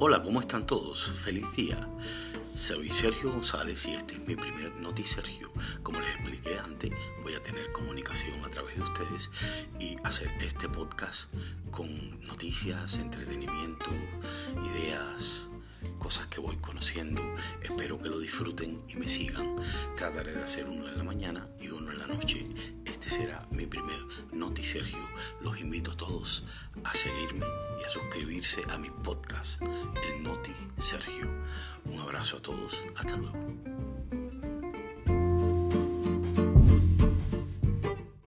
Hola, ¿cómo están todos? Feliz día. Soy Sergio González y este es mi primer Noti Sergio. Como les expliqué antes, voy a tener comunicación a través de ustedes y hacer este podcast con noticias, entretenimiento, ideas, cosas que voy conociendo. Espero que lo disfruten y me sigan. Trataré de hacer uno en la mañana y uno en la noche. Este será mi primer Noti Sergio. Los invito a todos a seguirme suscribirse a mi podcast, el Noti Sergio. Un abrazo a todos. Hasta luego.